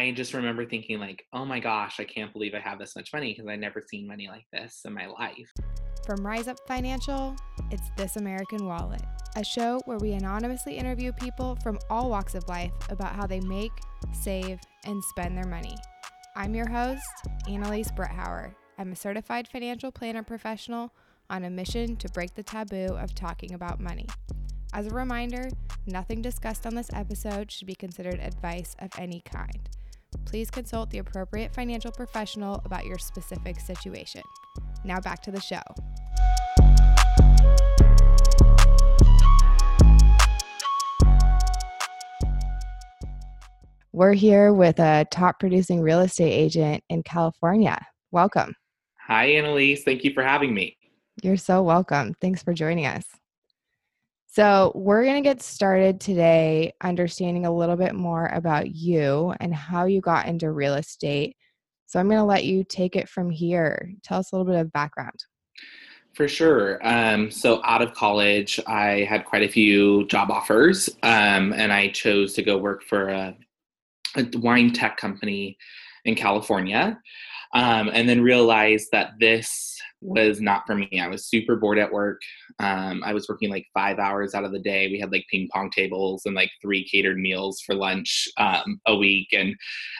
I just remember thinking like, oh my gosh, I can't believe I have this much money because I never seen money like this in my life. From Rise Up Financial, it's This American Wallet, a show where we anonymously interview people from all walks of life about how they make, save, and spend their money. I'm your host, Annalise Bretthauer. I'm a certified financial planner professional on a mission to break the taboo of talking about money. As a reminder, nothing discussed on this episode should be considered advice of any kind. Please consult the appropriate financial professional about your specific situation. Now back to the show. We're here with a top producing real estate agent in California. Welcome. Hi, Annalise. Thank you for having me. You're so welcome. Thanks for joining us. So, we're going to get started today understanding a little bit more about you and how you got into real estate. So, I'm going to let you take it from here. Tell us a little bit of background. For sure. Um, so, out of college, I had quite a few job offers, um, and I chose to go work for a, a wine tech company in California. Um, and then realized that this was not for me. I was super bored at work. Um, I was working like five hours out of the day. We had like ping pong tables and like three catered meals for lunch um, a week, and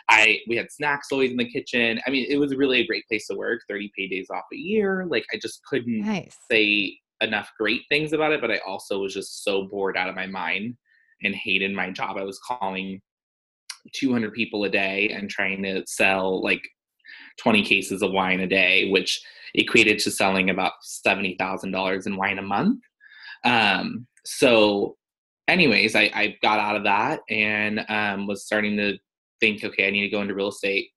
I we had snacks always in the kitchen. I mean, it was really a great place to work. Thirty paid days off a year. Like I just couldn't nice. say enough great things about it, but I also was just so bored out of my mind and hated my job. I was calling 200 people a day and trying to sell like 20 cases of wine a day, which equated to selling about $70,000 in wine a month. Um, so, anyways, I, I, got out of that and um, was starting to think, okay, I need to go into real estate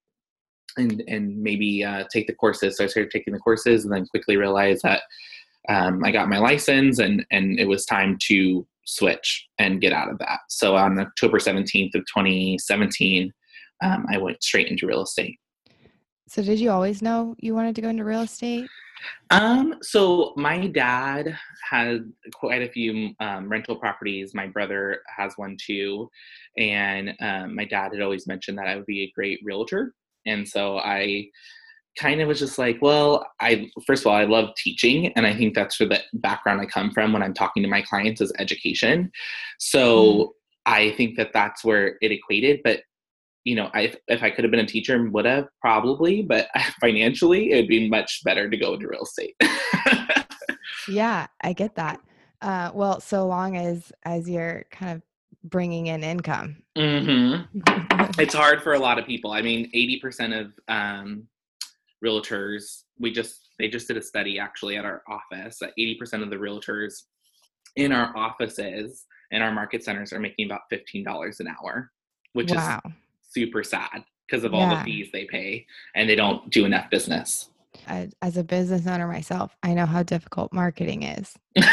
and and maybe uh, take the courses. So I started taking the courses, and then quickly realized that um, I got my license, and and it was time to switch and get out of that. So on October seventeenth of 2017, um, I went straight into real estate. So did you always know you wanted to go into real estate? Um, so my dad had quite a few um, rental properties. My brother has one too, and um, my dad had always mentioned that I would be a great realtor. And so I kind of was just like, well, I first of all, I love teaching, and I think that's where the background I come from when I'm talking to my clients is education. So. Mm. I think that that's where it equated, but you know, I, if I could have been a teacher, would have probably, but financially, it'd be much better to go into real estate. yeah, I get that. Uh, well, so long as as you're kind of bringing in income. Mm-hmm. it's hard for a lot of people. I mean, eighty percent of um, realtors, we just they just did a study actually at our office eighty percent of the realtors in our offices and our market centers are making about fifteen dollars an hour, which wow. is super sad because of all yeah. the fees they pay and they don't do enough business. As a business owner myself, I know how difficult marketing is.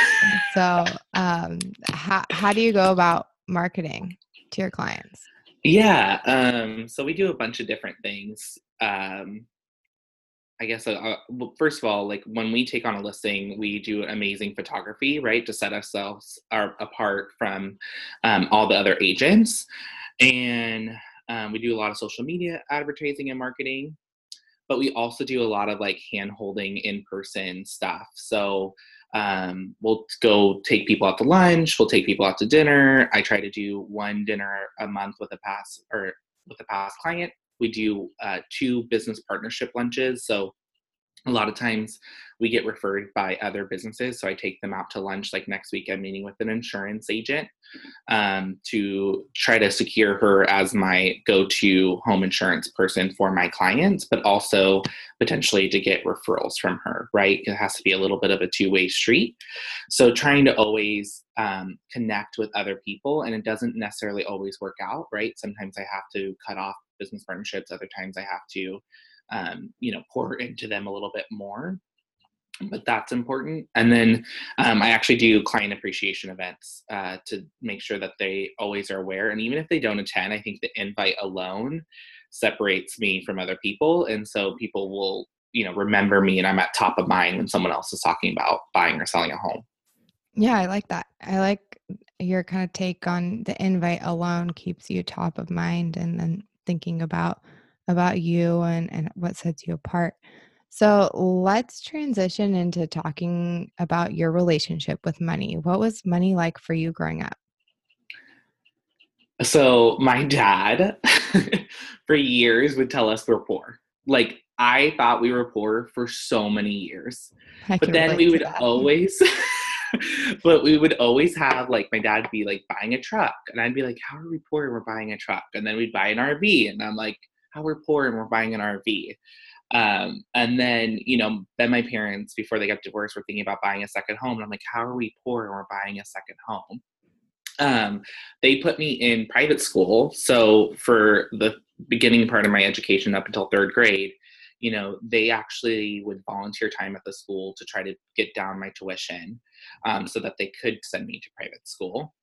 so, um, how, how do you go about marketing to your clients? Yeah, um, so we do a bunch of different things. Um, I guess uh, uh well, first of all, like when we take on a listing, we do amazing photography, right, to set ourselves our, apart from um, all the other agents. And um, we do a lot of social media advertising and marketing, but we also do a lot of like hand holding in person stuff. So um, we'll go take people out to lunch, we'll take people out to dinner. I try to do one dinner a month with a past or with a past client. We do uh, two business partnership lunches. So a lot of times we get referred by other businesses so i take them out to lunch like next week i'm meeting with an insurance agent um, to try to secure her as my go-to home insurance person for my clients but also potentially to get referrals from her right? It has to be a little bit of a two-way street. So trying to always um, connect with other people and it doesn't necessarily always work out right? Sometimes i have to cut off business partnerships other times i have to um, you know pour into them a little bit more but that's important. And then um, i actually do client appreciation events uh, to make sure that they always are aware. And even if they don't attend i think the invite alone separates me from other people. And so people will you know remember me and i'm at top of mind when someone else is talking about buying or selling a home. Yeah i like that. I like your kind of take on the invite alone keeps you top of mind and then thinking about about you and and what sets you apart. So let's transition into talking about your relationship with money. What was money like for you growing up? So my dad, for years, would tell us we're poor. Like I thought we were poor for so many years, I but then we would always. but we would always have like my dad be like buying a truck and I'd be like, How are we poor we're buying a truck? And then we'd buy an RV and I'm like, How we're poor and we're buying an RV. Um, and then, you know, then my parents, before they got divorced, were thinking about buying a second home. And I'm like, how are we poor and we're buying a second home? Um, they put me in private school. So for the beginning part of my education up until third grade, you know, they actually would volunteer time at the school to try to get down my tuition um, so that they could send me to private school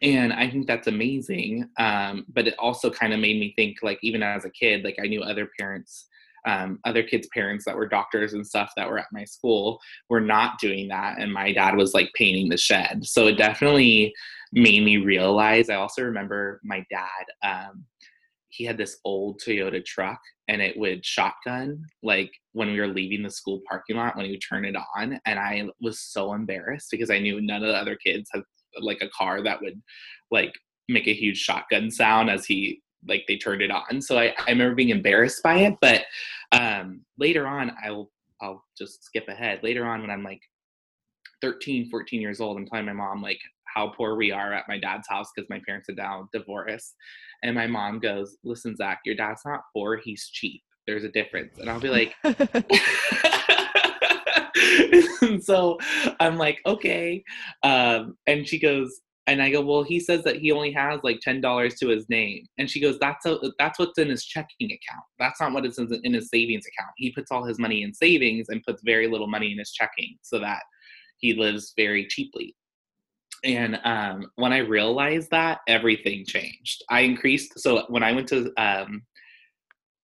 and i think that's amazing um, but it also kind of made me think like even as a kid like i knew other parents um, other kids' parents that were doctors and stuff that were at my school were not doing that. And my dad was like painting the shed. So it definitely made me realize. I also remember my dad, um, he had this old Toyota truck and it would shotgun like when we were leaving the school parking lot when he would turn it on. And I was so embarrassed because I knew none of the other kids had like a car that would like make a huge shotgun sound as he like they turned it on. So I, I remember being embarrassed by it. But um, later on, I'll I'll just skip ahead. Later on, when I'm like 13, 14 years old, I'm telling my mom like how poor we are at my dad's house because my parents are now divorced. And my mom goes, "Listen, Zach, your dad's not poor; he's cheap. There's a difference." And I'll be like. so I'm like, okay. Um, and she goes, and I go, well, he says that he only has like ten dollars to his name, and she goes, that's a, that's what's in his checking account. That's not what is in his savings account. He puts all his money in savings and puts very little money in his checking, so that he lives very cheaply. And um, when I realized that, everything changed. I increased. So when I went to um,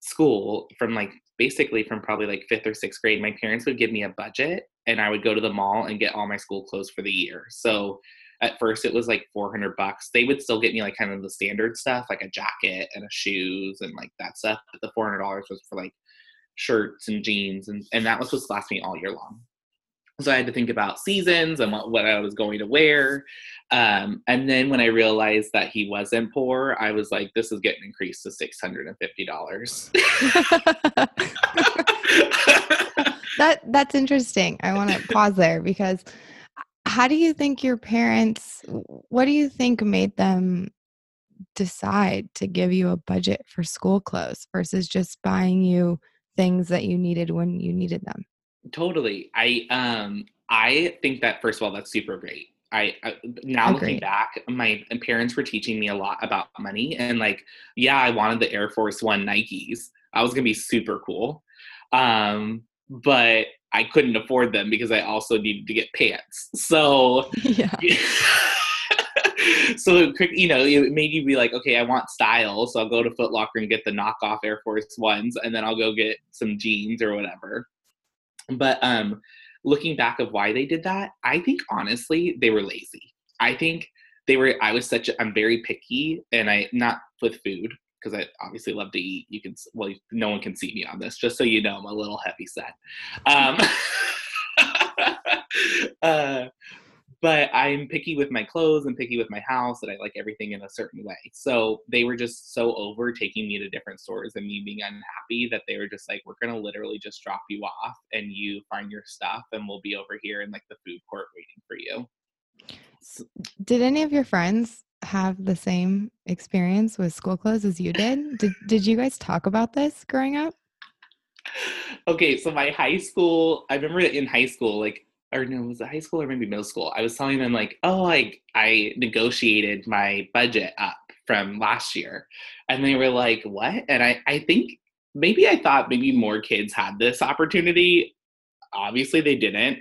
school, from like basically from probably like fifth or sixth grade, my parents would give me a budget, and I would go to the mall and get all my school clothes for the year. So at first it was like 400 bucks. They would still get me like kind of the standard stuff like a jacket and a shoes and like that stuff but the $400 was for like shirts and jeans and, and that was what's last me all year long. So i had to think about seasons and what, what i was going to wear. Um, and then when i realized that he wasn't poor i was like this is getting increased to $650 that that's interesting i want to pause there because how do you think your parents what do you think made them decide to give you a budget for school clothes versus just buying you things that you needed when you needed them totally i um i think that first of all that's super great I, I, now Agreed. looking back, my parents were teaching me a lot about money and like, yeah, I wanted the Air Force One Nikes. I was gonna be super cool. Um, but I couldn't afford them because I also needed to get pants. So yeah. so you know, it made you be like, okay, I want style, so I'll go to Foot Locker and get the knockoff Air Force Ones, and then I'll go get some jeans or whatever. But um, looking back of why they did that, I think honestly they were lazy. I think they were. I was such. A, I'm very picky, and I not with food, because I obviously love to eat. You can, well, no one can see me on this, just so you know, I'm a little heavy set. Um, uh, but I'm picky with my clothes and picky with my house, and I like everything in a certain way. So they were just so over taking me to different stores and me being unhappy that they were just like, we're gonna literally just drop you off and you find your stuff, and we'll be over here in like the food court waiting for you. Did any of your friends have the same experience with school clothes as you did? Did did you guys talk about this growing up? Okay, so my high school, I remember in high school, like or no, was it high school or maybe middle school? I was telling them like, oh, like I negotiated my budget up from last year. And they were like, what? And I, I think maybe I thought maybe more kids had this opportunity. Obviously they didn't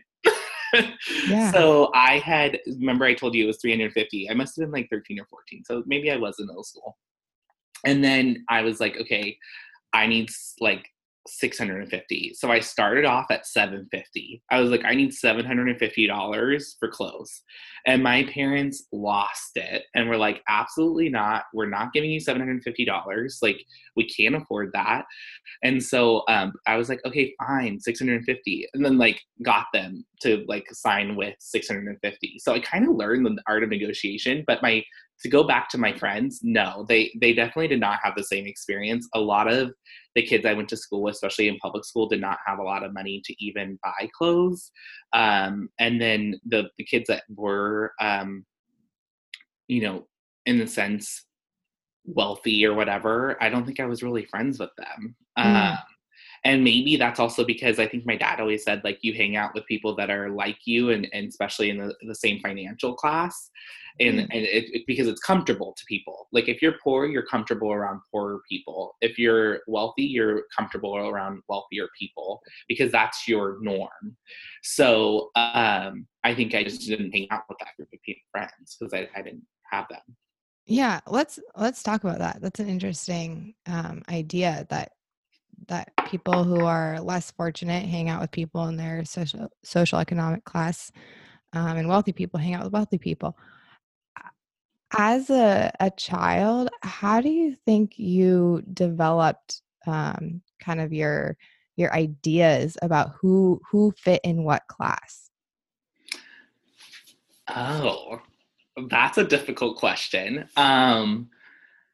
yeah. So I had remember I told you it was 350. I must have been like 13 or 14. So maybe I was in middle school. And then I was like, okay, I need like 650 so i started off at 750 i was like i need $750 for clothes. And my parents lost it and were like absolutely not. We're not giving you $750 like we can't afford that. And so um, i was like okay fine 650 and then like got them to like sign with 650 so i kind of learned the art of negotiation but my to go back to my friends no they they definitely did not have the same experience. A lot of the kids i went to school with especially in public school did not have a lot of money to even buy clothes um, and then the the kids that were um, you know in the sense wealthy or whatever i don't think i was really friends with them mm. um, and maybe that's also because i think my dad always said like you hang out with people that are like you and, and especially in the, the same financial class. And, mm. and it, it, because it's comfortable to people. Like if you're poor you're comfortable around poorer people. If you're wealthy you're comfortable around wealthier people because that's your norm. So um, i think i just didn't hang out with that group of people, friends because I, I didn't have them. Yeah let's let's talk about that. That's an interesting um, idea that that people who are less fortunate hang out with people in their social social economic class um, and wealthy people hang out with wealthy people. As a, a child how do you think you developed um, kind of your your ideas about who who fit in what class? Oh that's a difficult question. Um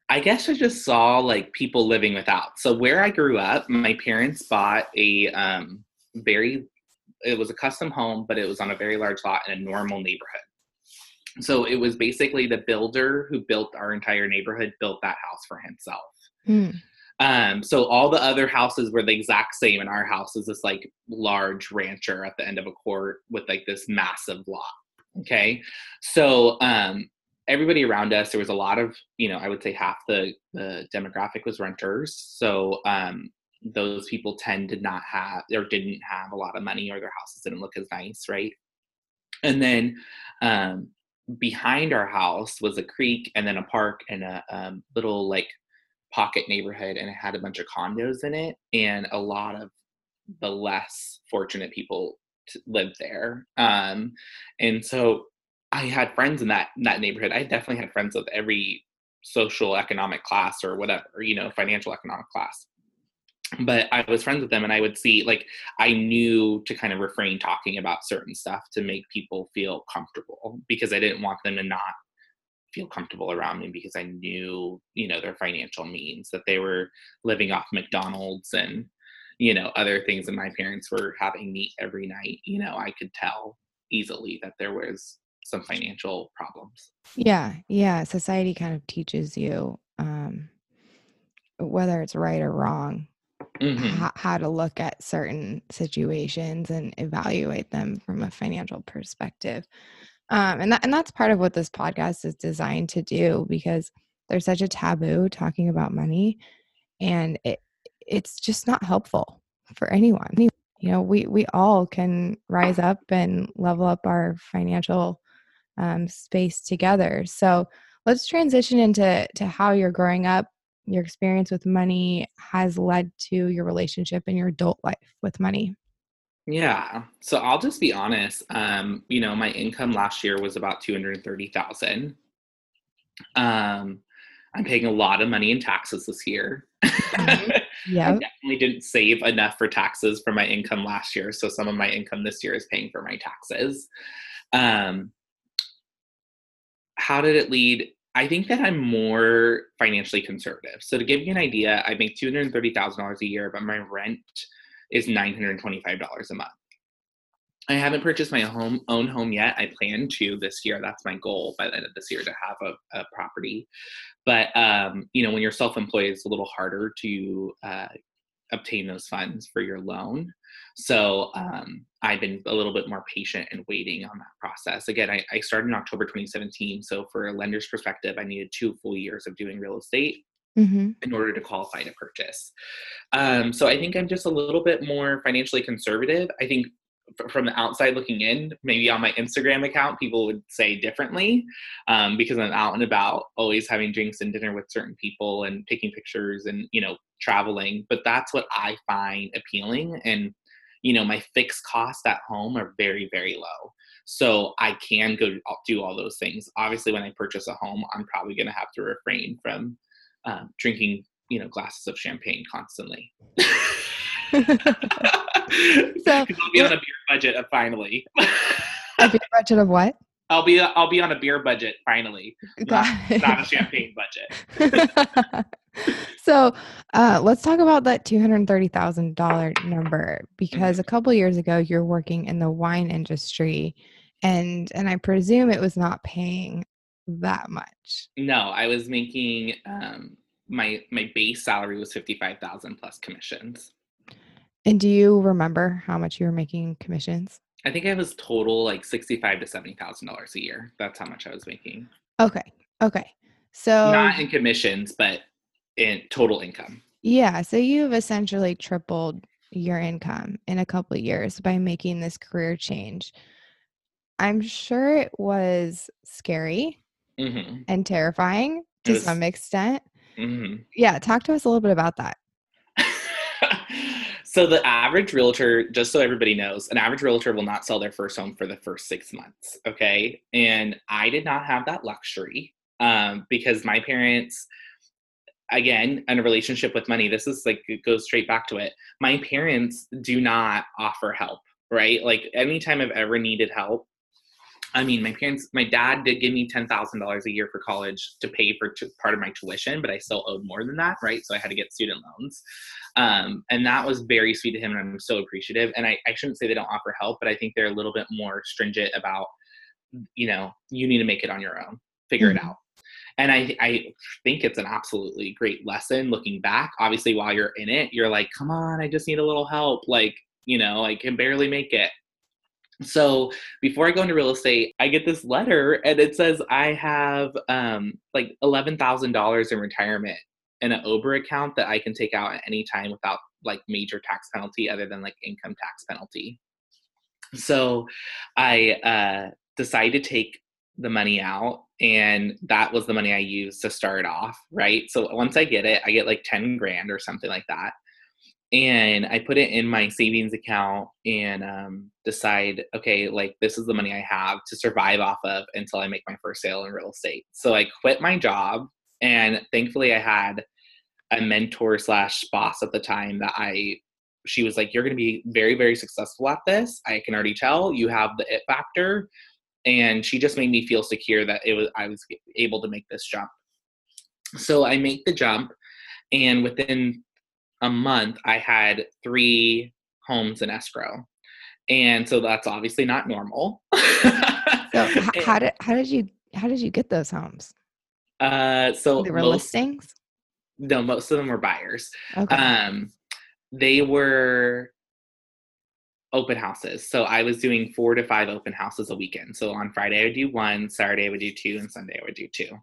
i guess i just saw like people living without so where i grew up my parents bought a um very it was a custom home but it was on a very large lot in a normal neighborhood so it was basically the builder who built our entire neighborhood built that house for himself. Mm. Um, so all the other houses were the exact same, and our house is this like large rancher at the end of a court with like this massive lot. Okay, so um, everybody around us, there was a lot of you know, I would say half the the demographic was renters. So um, those people tend to not have or didn't have a lot of money, or their houses didn't look as nice, right? And then um, behind our house was a creek and then a park and a um, little like pocket neighborhood and it had a bunch of condos in it and a lot of the less fortunate people lived there um, and so i had friends in that in that neighborhood. I definitely had friends of every social economic class or whatever you know financial economic class. But I was friends with them and I would see like I knew to kind of refrain talking about certain stuff to make people feel comfortable because I didn't want them to not feel comfortable around me because I knew, you know, their financial means that they were living off McDonald's and you know other things and my parents were having meat every night, you know, I could tell easily that there was some financial problems. Yeah, yeah, society kind of teaches you um whether it's right or wrong mm-hmm. h- how to look at certain situations and evaluate them from a financial perspective. Um, and that, and that's part of what this podcast is designed to do because there's such a taboo talking about money, and it it's just not helpful for anyone. You know, we we all can rise up and level up our financial um, space together. So let's transition into to how you're growing up your experience with money has led to your relationship in your adult life with money. Yeah. So I'll just be honest. Um, you know, my income last year was about 230,000. Um, I'm paying a lot of money in taxes this year. Mm-hmm. Yeah. I definitely didn't save enough for taxes for my income last year. So some of my income this year is paying for my taxes. Um, how did it lead? I think that I'm more financially conservative. So to give you an idea, I make two hundred thirty thousand dollars a year, but my rent is nine hundred twenty-five dollars a month. I haven't purchased my home own home yet. I plan to this year. That's my goal by the end of this year to have a, a property. But um, you know, when you're self-employed, it's a little harder to uh, obtain those funds for your loan. So um, I've been a little bit more patient and waiting on that process. Again, I, I started in October 2017. So for a lender's perspective, I needed two full years of doing real estate. Mm-hmm. in order to qualify to purchase. Um, so I think I'm just a little bit more financially conservative. I think from the outside looking in, maybe on my Instagram account, people would say differently um, because I'm out and about, always having drinks and dinner with certain people and taking pictures and you know traveling, but that's what I find appealing. And, you know, my fixed costs at home are very, very low. So I can go do all those things. Obviously, when I purchase a home, I'm probably going to have to refrain from um, drinking, you know, glasses of champagne constantly. so I'll be on a beer budget of finally. a beer budget of what? I'll be I'll be on a beer budget finally, not, not a champagne budget. So uh, let's talk about that two hundred thirty thousand dollar number because a couple years ago you're working in the wine industry, and and I presume it was not paying that much. No, I was making um, my my base salary was fifty five thousand plus commissions. And do you remember how much you were making commissions? I think I was total like sixty-five to seventy thousand dollars a year. That's how much I was making. Okay. Okay. So not in commissions, but in total income. Yeah. So you've essentially tripled your income in a couple of years by making this career change. I'm sure it was scary mm-hmm. and terrifying to was, some extent. Mm-hmm. Yeah. Talk to us a little bit about that. So the average realtor, just so everybody knows, an average realtor will not sell their first home for the first six months. Okay, and I did not have that luxury um, because my parents, again, in a relationship with money, this is like it goes straight back to it. My parents do not offer help, right? Like anytime I've ever needed help, I mean, my parents, my dad did give me ten thousand dollars a year for college to pay for t- part of my tuition, but I still owed more than that, right? So I had to get student loans, um, and that was very sweet to him, and I'm so appreciative. And I, I shouldn't say they don't offer help, but I think they're a little bit more stringent about, you know, you need to make it on your own, figure mm-hmm. it out. And I, I think it's an absolutely great lesson looking back. Obviously, while you're in it, you're like, come on, I just need a little help. Like, you know, I can barely make it so before I go into real estate, I get this letter and it says I have um, like $11,000 in retirement in an Ober account that I can take out at any time without like major tax penalty other than like income tax penalty. So I uh, decided to take the money out and that was the money I used to start off, right? So once I get it, I get like 10 grand or something like that and I put it in my savings account and um, decide, okay, like this is the money I have to survive off of until I make my first sale in real estate. So I quit my job, and thankfully I had a mentor slash boss at the time that I. She was like, "You're going to be very, very successful at this. I can already tell. You have the it factor." And she just made me feel secure that it was I was able to make this jump. So I make the jump, and within a month, I had three homes in escrow. And so that's obviously not normal. so how did how did you how did you get those homes? Uh so they were most, listings? No, most of them were buyers. Okay. Um they were open houses. So I was doing four to five open houses a weekend. So on Friday I would do one, Saturday I would do two, and Sunday I would do two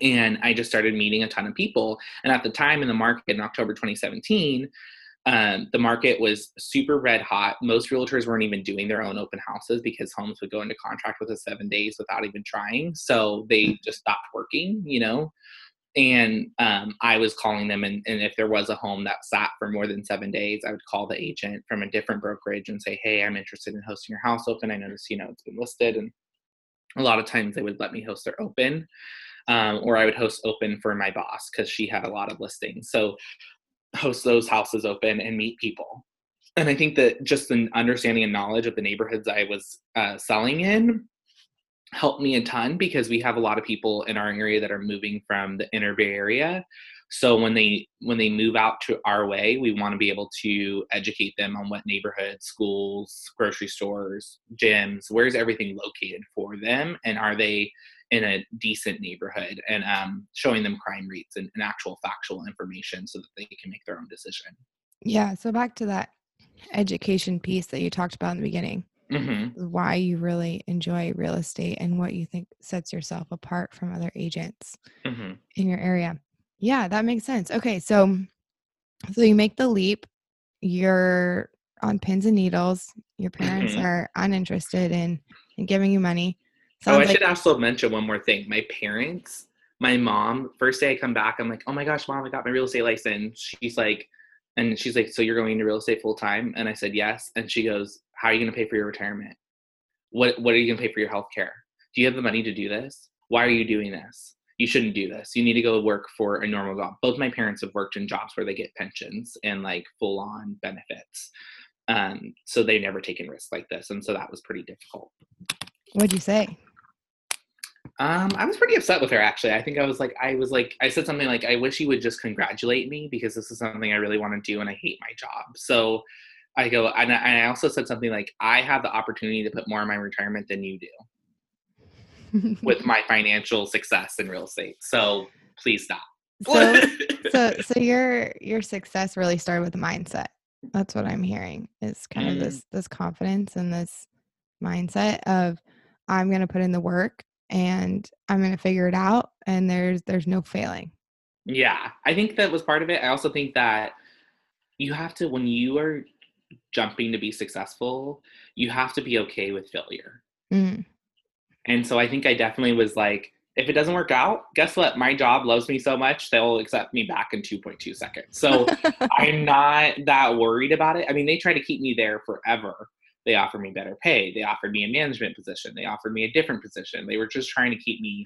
and I just started meeting a ton of people. And at the time in the market in October 2017, um, the market was super red hot. Most realtors weren't even doing their own open houses because homes would go into contract with us seven days without even trying. So they just stopped working, you know. And um, I was calling them, and, and if there was a home that sat for more than seven days, I would call the agent from a different brokerage and say, "Hey, I'm interested in hosting your house open. I noticed, you know, it's been listed." And a lot of times they would let me host their open um, or I would host open for my boss because she had a lot of listings. So host those houses open and meet people. And I think that just an understanding and knowledge of the neighborhoods I was uh, selling in helped me a ton because we have a lot of people in our area that are moving from the inner Bay Area. So when they when they move out to our way, we want to be able to educate them on what neighborhoods, schools, grocery stores, gyms, where's everything located for them, and are they in a decent neighborhood and um, showing them crime rates and, and, actual factual information so that they can make their own decision. Yeah. So back to that education piece that you talked about in the beginning. Mm-hmm. Why you really enjoy real estate and what you think sets yourself apart from other agents mm-hmm. in your area. Yeah, that makes sense. Okay, so so you make the leap. You're on pins and needles. Your parents mm-hmm. are uninterested in in giving you money Sounds oh, I like- should also mention one more thing. My parents my mom, first day I come back, I'm like, oh my gosh, mom, I got my real estate license. She's like, and she's like, so you're going into real estate full time? And I said, yes. And she goes, how are you going to pay for your retirement? What, what are you going to pay for your health care? Do you have the money to do this? Why are you doing this? You shouldn't do this. You need to go work for a normal job. Both my parents have worked in jobs where they get pensions and like full on benefits. Um, so they've never taken risks like this. And so that was pretty difficult. What'd you say? Um, I was pretty upset with her actually. I think I was like, I was like, I said something like, I wish you would just congratulate me because this is something I really want to do and I hate my job. So I go, and I also said something like, I have the opportunity to put more in my retirement than you do with my financial success in real estate. So please stop. So, so, so your your success really started with the mindset. That's what I'm hearing is kind mm. of this this confidence and this mindset of I'm going to put in the work and I'm going to figure it out and there's there's no failing. Yeah, I think that was part of it. I also think that you have to when you are jumping to be successful, you have to be okay with failure. Mm. And so I think I definitely was like if it doesn't work out, guess what? My job loves me so much, they'll accept me back in 2.2 seconds. So I'm not that worried about it. I mean, they try to keep me there forever. They offered me better pay. They offered me a management position. They offered me a different position. They were just trying to keep me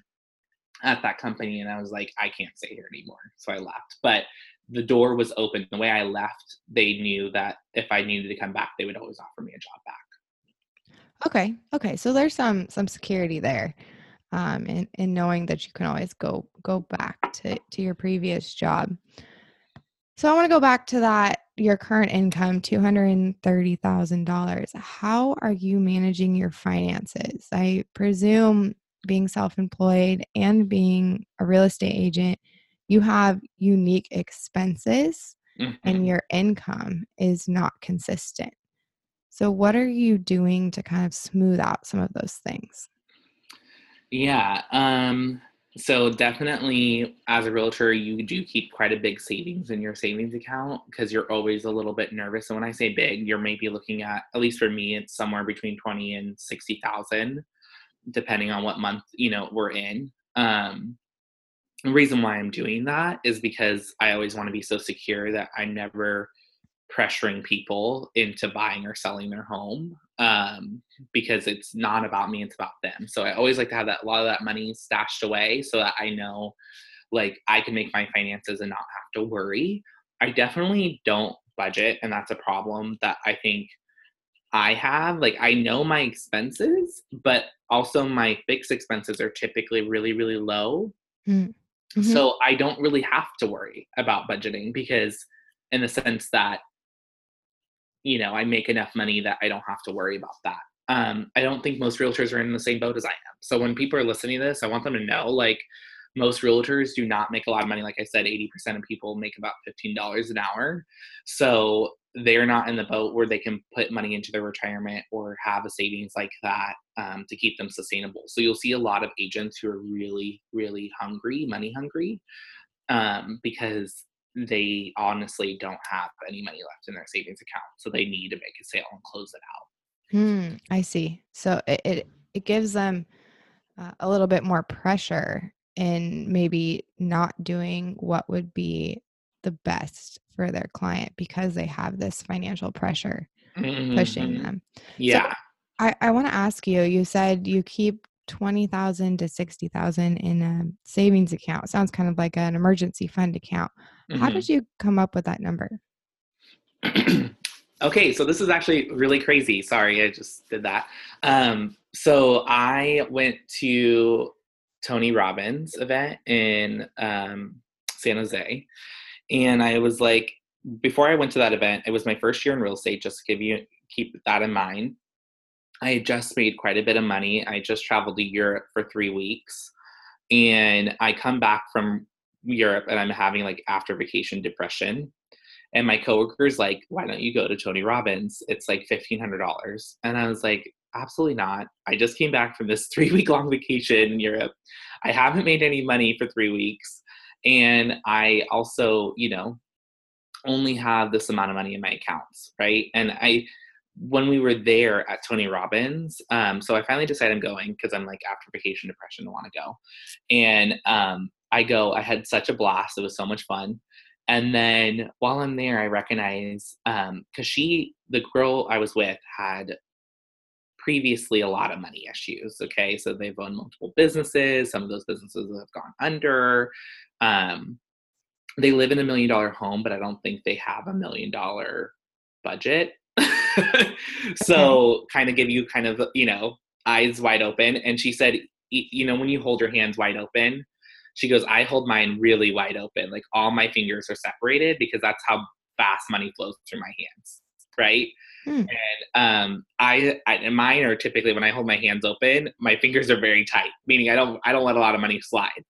at that company. And I was like, I can't stay here anymore. So I left. But the door was open. The way I left, they knew that if I needed to come back, they would always offer me a job back. Okay. Okay. So there's some some security there. Um, in, in knowing that you can always go go back to, to your previous job. So I want to go back to that your current income, $230,000. How are you managing your finances? I presume being self employed and being a real estate agent, you have unique expenses mm-hmm. and your income is not consistent. So, what are you doing to kind of smooth out some of those things? Yeah. Um, so definitely as a realtor you do keep quite a big savings in your savings account because you're always a little bit nervous and when i say big you're maybe looking at at least for me it's somewhere between 20 and 60000 depending on what month you know we're in um the reason why i'm doing that is because i always want to be so secure that i'm never pressuring people into buying or selling their home um, because it's not about me, it's about them. So I always like to have that a lot of that money stashed away so that I know like I can make my finances and not have to worry. I definitely don't budget, and that's a problem that I think I have. Like I know my expenses, but also my fixed expenses are typically really, really low. Mm, mm-hmm. So I don't really have to worry about budgeting because in the sense that you know, I make enough money that I don't have to worry about that. Um, I don't think most realtors are in the same boat as I am. So when people are listening to this, I want them to know like most realtors do not make a lot of money. Like I said, 80% of people make about $15 an hour. So they're not in the boat where they can put money into their retirement or have a savings like that um, to keep them sustainable. So you'll see a lot of agents who are really, really hungry, money hungry, um, because they honestly don't have any money left in their savings account. So they need to make a sale and close it out. Hmm, I see. So it, it, it gives them uh, a little bit more pressure in maybe not doing what would be the best for their client because they have this financial pressure mm-hmm. pushing them. Yeah. So I, I want to ask you, you said you keep 20,000 to 60,000 in a savings account. Sounds kind of like an emergency fund account. Mm-hmm. How did you come up with that number? okay, so this is actually really crazy. Sorry, I just did that. Um, so I went to Tony Robbins event in um, San Jose, and I was like, before I went to that event, it was my first year in real estate. Just to give you keep that in mind. I had just made quite a bit of money. I just traveled to Europe for three weeks, and I come back from Europe and I'm having like after vacation depression. And my coworker's like, why don't you go to Tony Robbins? It's like $1,500. And I was like, absolutely not. I just came back from this three week long vacation in Europe. I haven't made any money for three weeks. And I also, you know, only have this amount of money in my accounts, right? And I, when we were there at Tony Robbins, um, so I finally decided I'm going because I'm like after vacation depression, want to go. And um, I go, I had such a blast. It was so much fun. And then while I'm there, I recognize because um, she, the girl I was with, had previously a lot of money issues. Okay, so they've owned multiple businesses. Some of those businesses have gone under. Um, they live in a million dollar home, but I don't think they have a million dollar budget. so, kind of give you kind of you know eyes wide open. And she said, you know, when you hold your hands wide open, she goes, I hold mine really wide open. Like all my fingers are separated because that's how fast money flows through my hands. Right. Hmm. And um, I, I and mine are typically when I hold my hands open, my fingers are very tight, meaning I don't I don't let a lot of money slide.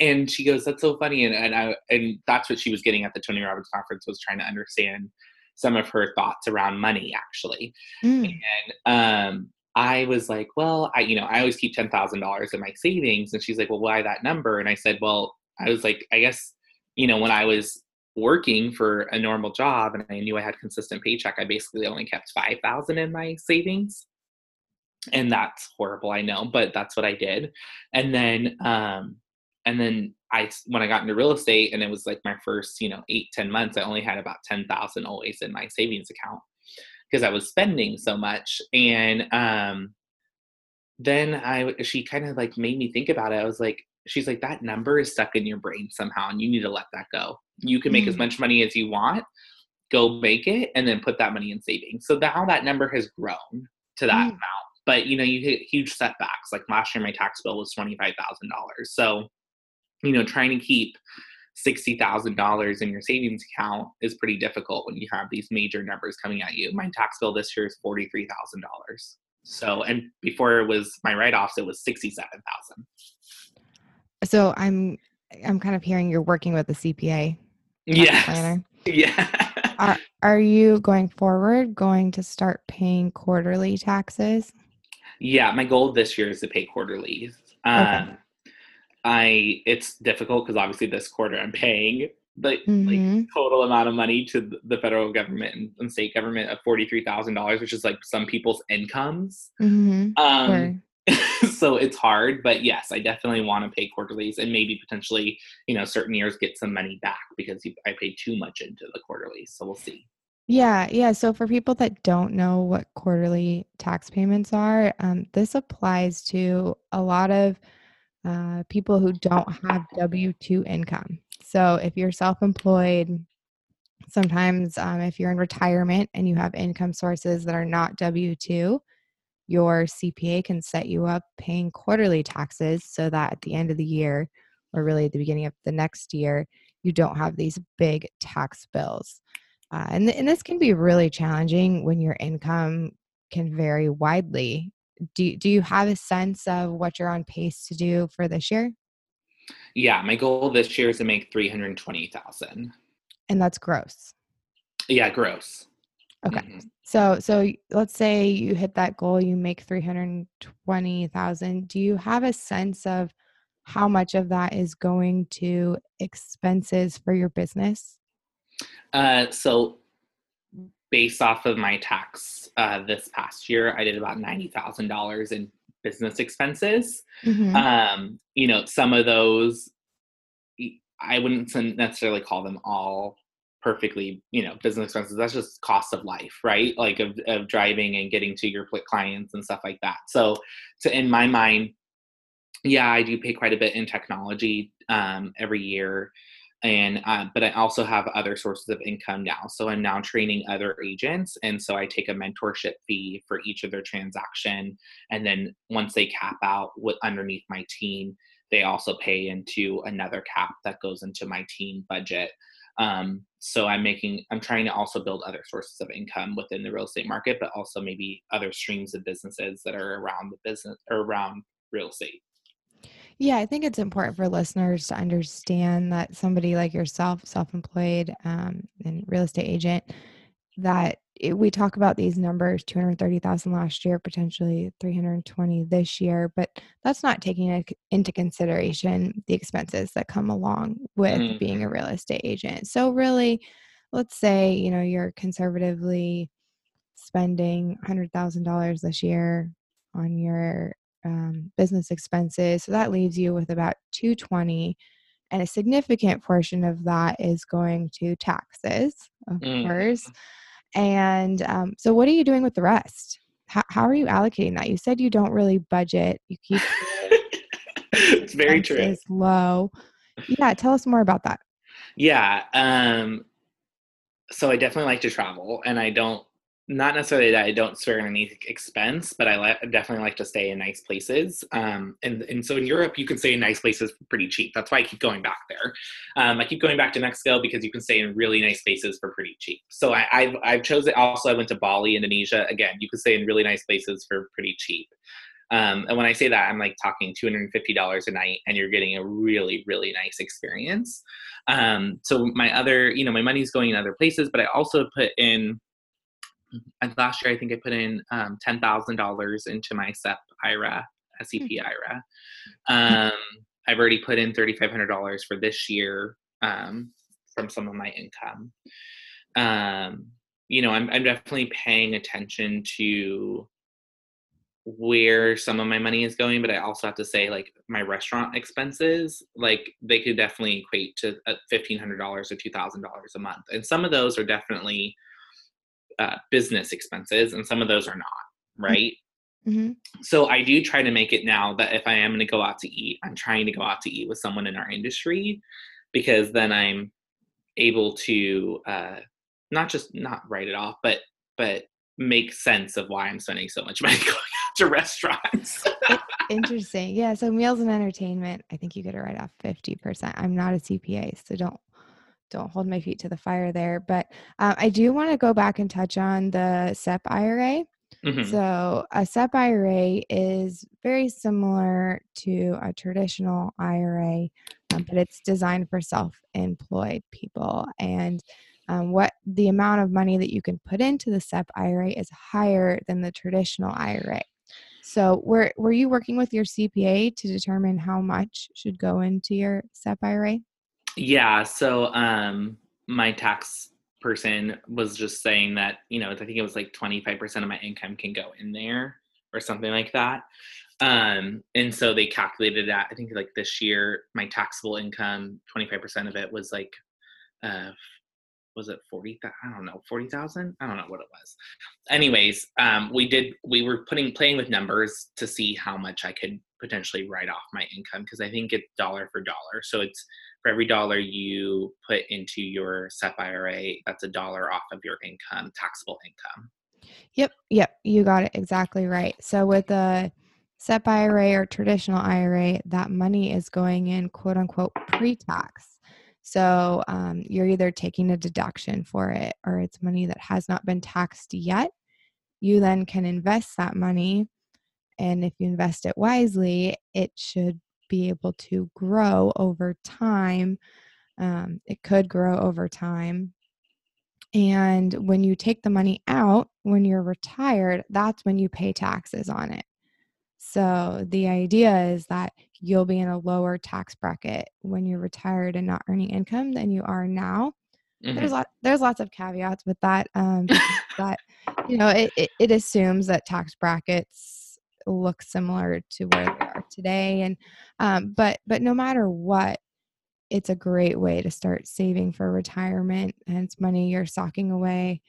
And she goes, "That's so funny," and and I and that's what she was getting at the Tony Robbins conference was trying to understand some of her thoughts around money actually. Hmm. And um, I was like, well, I, you know, I always keep ten thousand dollars in my savings, and she's like, well, why that number? And I said, well, I was like, I guess, you know, when I was working for a normal job and I knew I had consistent paycheck, I basically only kept five thousand in my savings, and that's horrible, I know, but that's what I did. And then, um, and then I, when I got into real estate, and it was like my first, you know, eight ten months, I only had about ten thousand always in my savings account because I was spending so much. And um, then I she kind of like made me think about it. I was like, she's like, that number is stuck in your brain somehow, and you need to let that go. You can make mm. as much money as you want, go make it, and then put that money in savings. So now that number has grown to that mm. amount. But you know, you hit huge setbacks. Like last year, my tax bill was twenty five thousand dollars. So, you know, trying to keep $60,000 in your savings account is pretty difficult when you have these major numbers coming at you. My tax bill this year is $43,000. So, and before it was my write-offs, it was 67,000. So I'm, I'm kind of hearing you're working with a CPA. Yes. Yeah. are, are you going forward going to start paying quarterly taxes? Yeah. My goal this year is to pay quarterly. Um, okay I it's difficult because obviously this quarter I'm paying the mm-hmm. like total amount of money to the federal government and, and state government of forty three thousand dollars, which is like some people's incomes. Mm-hmm. Um, sure. so it's hard, but yes, I definitely want to pay quarterlies and maybe potentially, you know, certain years get some money back because I paid too much into the quarterlies. So we'll see. Yeah, yeah. So for people that don't know what quarterly tax payments are, um, this applies to a lot of uh, people who don't have W 2 income. So if you're self employed, sometimes um, if you're in retirement and you have income sources that are not W 2, your CPA can set you up paying quarterly taxes so that at the end of the year, or really at the beginning of the next year, you don't have these big tax bills. Uh, and, th- and this can be really challenging when your income can vary widely do, do you have a sense of what you're on pace to do for this year? Yeah, my goal this year is to make 320,000. And that's gross. Yeah, gross. Okay. Mm-hmm. So so let's say you hit that goal, you make 320,000. Do you have a sense of how much of that is going to expenses for your business? Uh so based off of my tax uh, this past year, I did about ninety thousand dollars in business expenses. Mm-hmm. Um, you know, some of those I wouldn't necessarily call them all perfectly, you know, business expenses. That's just cost of life, right? Like of, of driving and getting to your clients and stuff like that. So, to in my mind, yeah, I do pay quite a bit in technology um, every year and uh, but i also have other sources of income now so i'm now training other agents and so i take a mentorship fee for each of their transaction and then once they cap out with underneath my team they also pay into another cap that goes into my team budget um, so i'm making i'm trying to also build other sources of income within the real estate market but also maybe other streams of businesses that are around the business or around real estate. Yeah, I think it's important for listeners to understand that somebody like yourself, self employed um, and real estate agent, that we talk about these numbers 230,000 last year, potentially 320 this year, but that's not taking into consideration the expenses that come along with mm. being a real estate agent. So, really, let's say, you know, you're conservatively spending $100,000 this year on your um, business expenses. So that leaves you with about 220 and a significant portion of that is going to taxes, of mm. course. And um, so, what are you doing with the rest? How, how are you allocating that? You said you don't really budget. You keep it's very true. Low. Yeah, tell us more about that. Yeah. Um, so I definitely like to travel, and I don't not necessarily that I don't spare any expense, but I definitely like to stay in nice places. Um, and and so in Europe, you can stay in nice places for pretty cheap. That's why I keep going back there. Um, I keep going back to Mexico because you can stay in really nice places for pretty cheap. So I, have I've chosen. Also, I went to Bali, Indonesia. Again, you can stay in really nice places for pretty cheap. Um, and when I say that, I'm like talking $250 a night, and you're getting a really, really nice experience. Um, so my other, you know, my money's going in other places, but I also put in and last year I think I put in um, ten thousand dollars into my SEP IRA, SEP hmm. IRA. Um, I've already put in thirty five hundred dollars for this year um, from some of my income. Um, you know, I'm I'm definitely paying attention to where some of my money is going, but I also have to say like my restaurant expenses, like they could definitely equate to uh, fifteen hundred dollars or two thousand dollars a month, and some of those are definitely uh, business expenses, and some of those are not, right? Mm-hmm. So I do try to make it now that if I am going to go out to eat, I'm trying to go out to eat with someone in our industry because then I'm able to uh, not just not write it off, but but make sense of why I'm spending so much money going out to restaurants. Interesting. Yeah. So meals and entertainment, I think you get it right off 50%. I'm not a CPA, so don't don't hold my feet to the fire there. But uh, I do want to go back and touch on the SEP IRA. Mm-hmm. So a SEP IRA is very similar to a traditional IRA, um, but it's designed for self-employed people. And um, what the amount of money that you can put into the SEP IRA is higher than the traditional IRA. So, were were you working with your CPA to determine how much should go into your SEP IRA? Yeah. So um, my tax person was just saying that, you know, I think it was like 25% of my income can go in there or something like that. Um, and so they calculated that. I think like this year, my taxable income, 25% of it was like, uh, was it 40 i don't know 40,000 i don't know what it was anyways um, we did we were putting playing with numbers to see how much i could potentially write off my income because i think it's dollar for dollar so it's for every dollar you put into your SEP IRA, that's a dollar off of your income, taxable income. Yep, yep, you got it exactly right. So with a SEP IRA or traditional IRA, that money is going in quote unquote pre tax. So um, you're either taking a deduction for it or it's money that has not been taxed yet. You then can invest that money. And if you invest it wisely, it should be able to grow over time. Um, it could grow over time. And when you take the money out, when you're retired, that's when you pay taxes on it. So the idea is that you'll be in a lower tax bracket when you're retired and not earning income than you are now. Mm-hmm. There's lot, there's lots of caveats with that. Um, that you know, it, it, it assumes that tax brackets look similar to where they are today and um, but but no matter what it's a great way to start saving for retirement and it's money you're socking away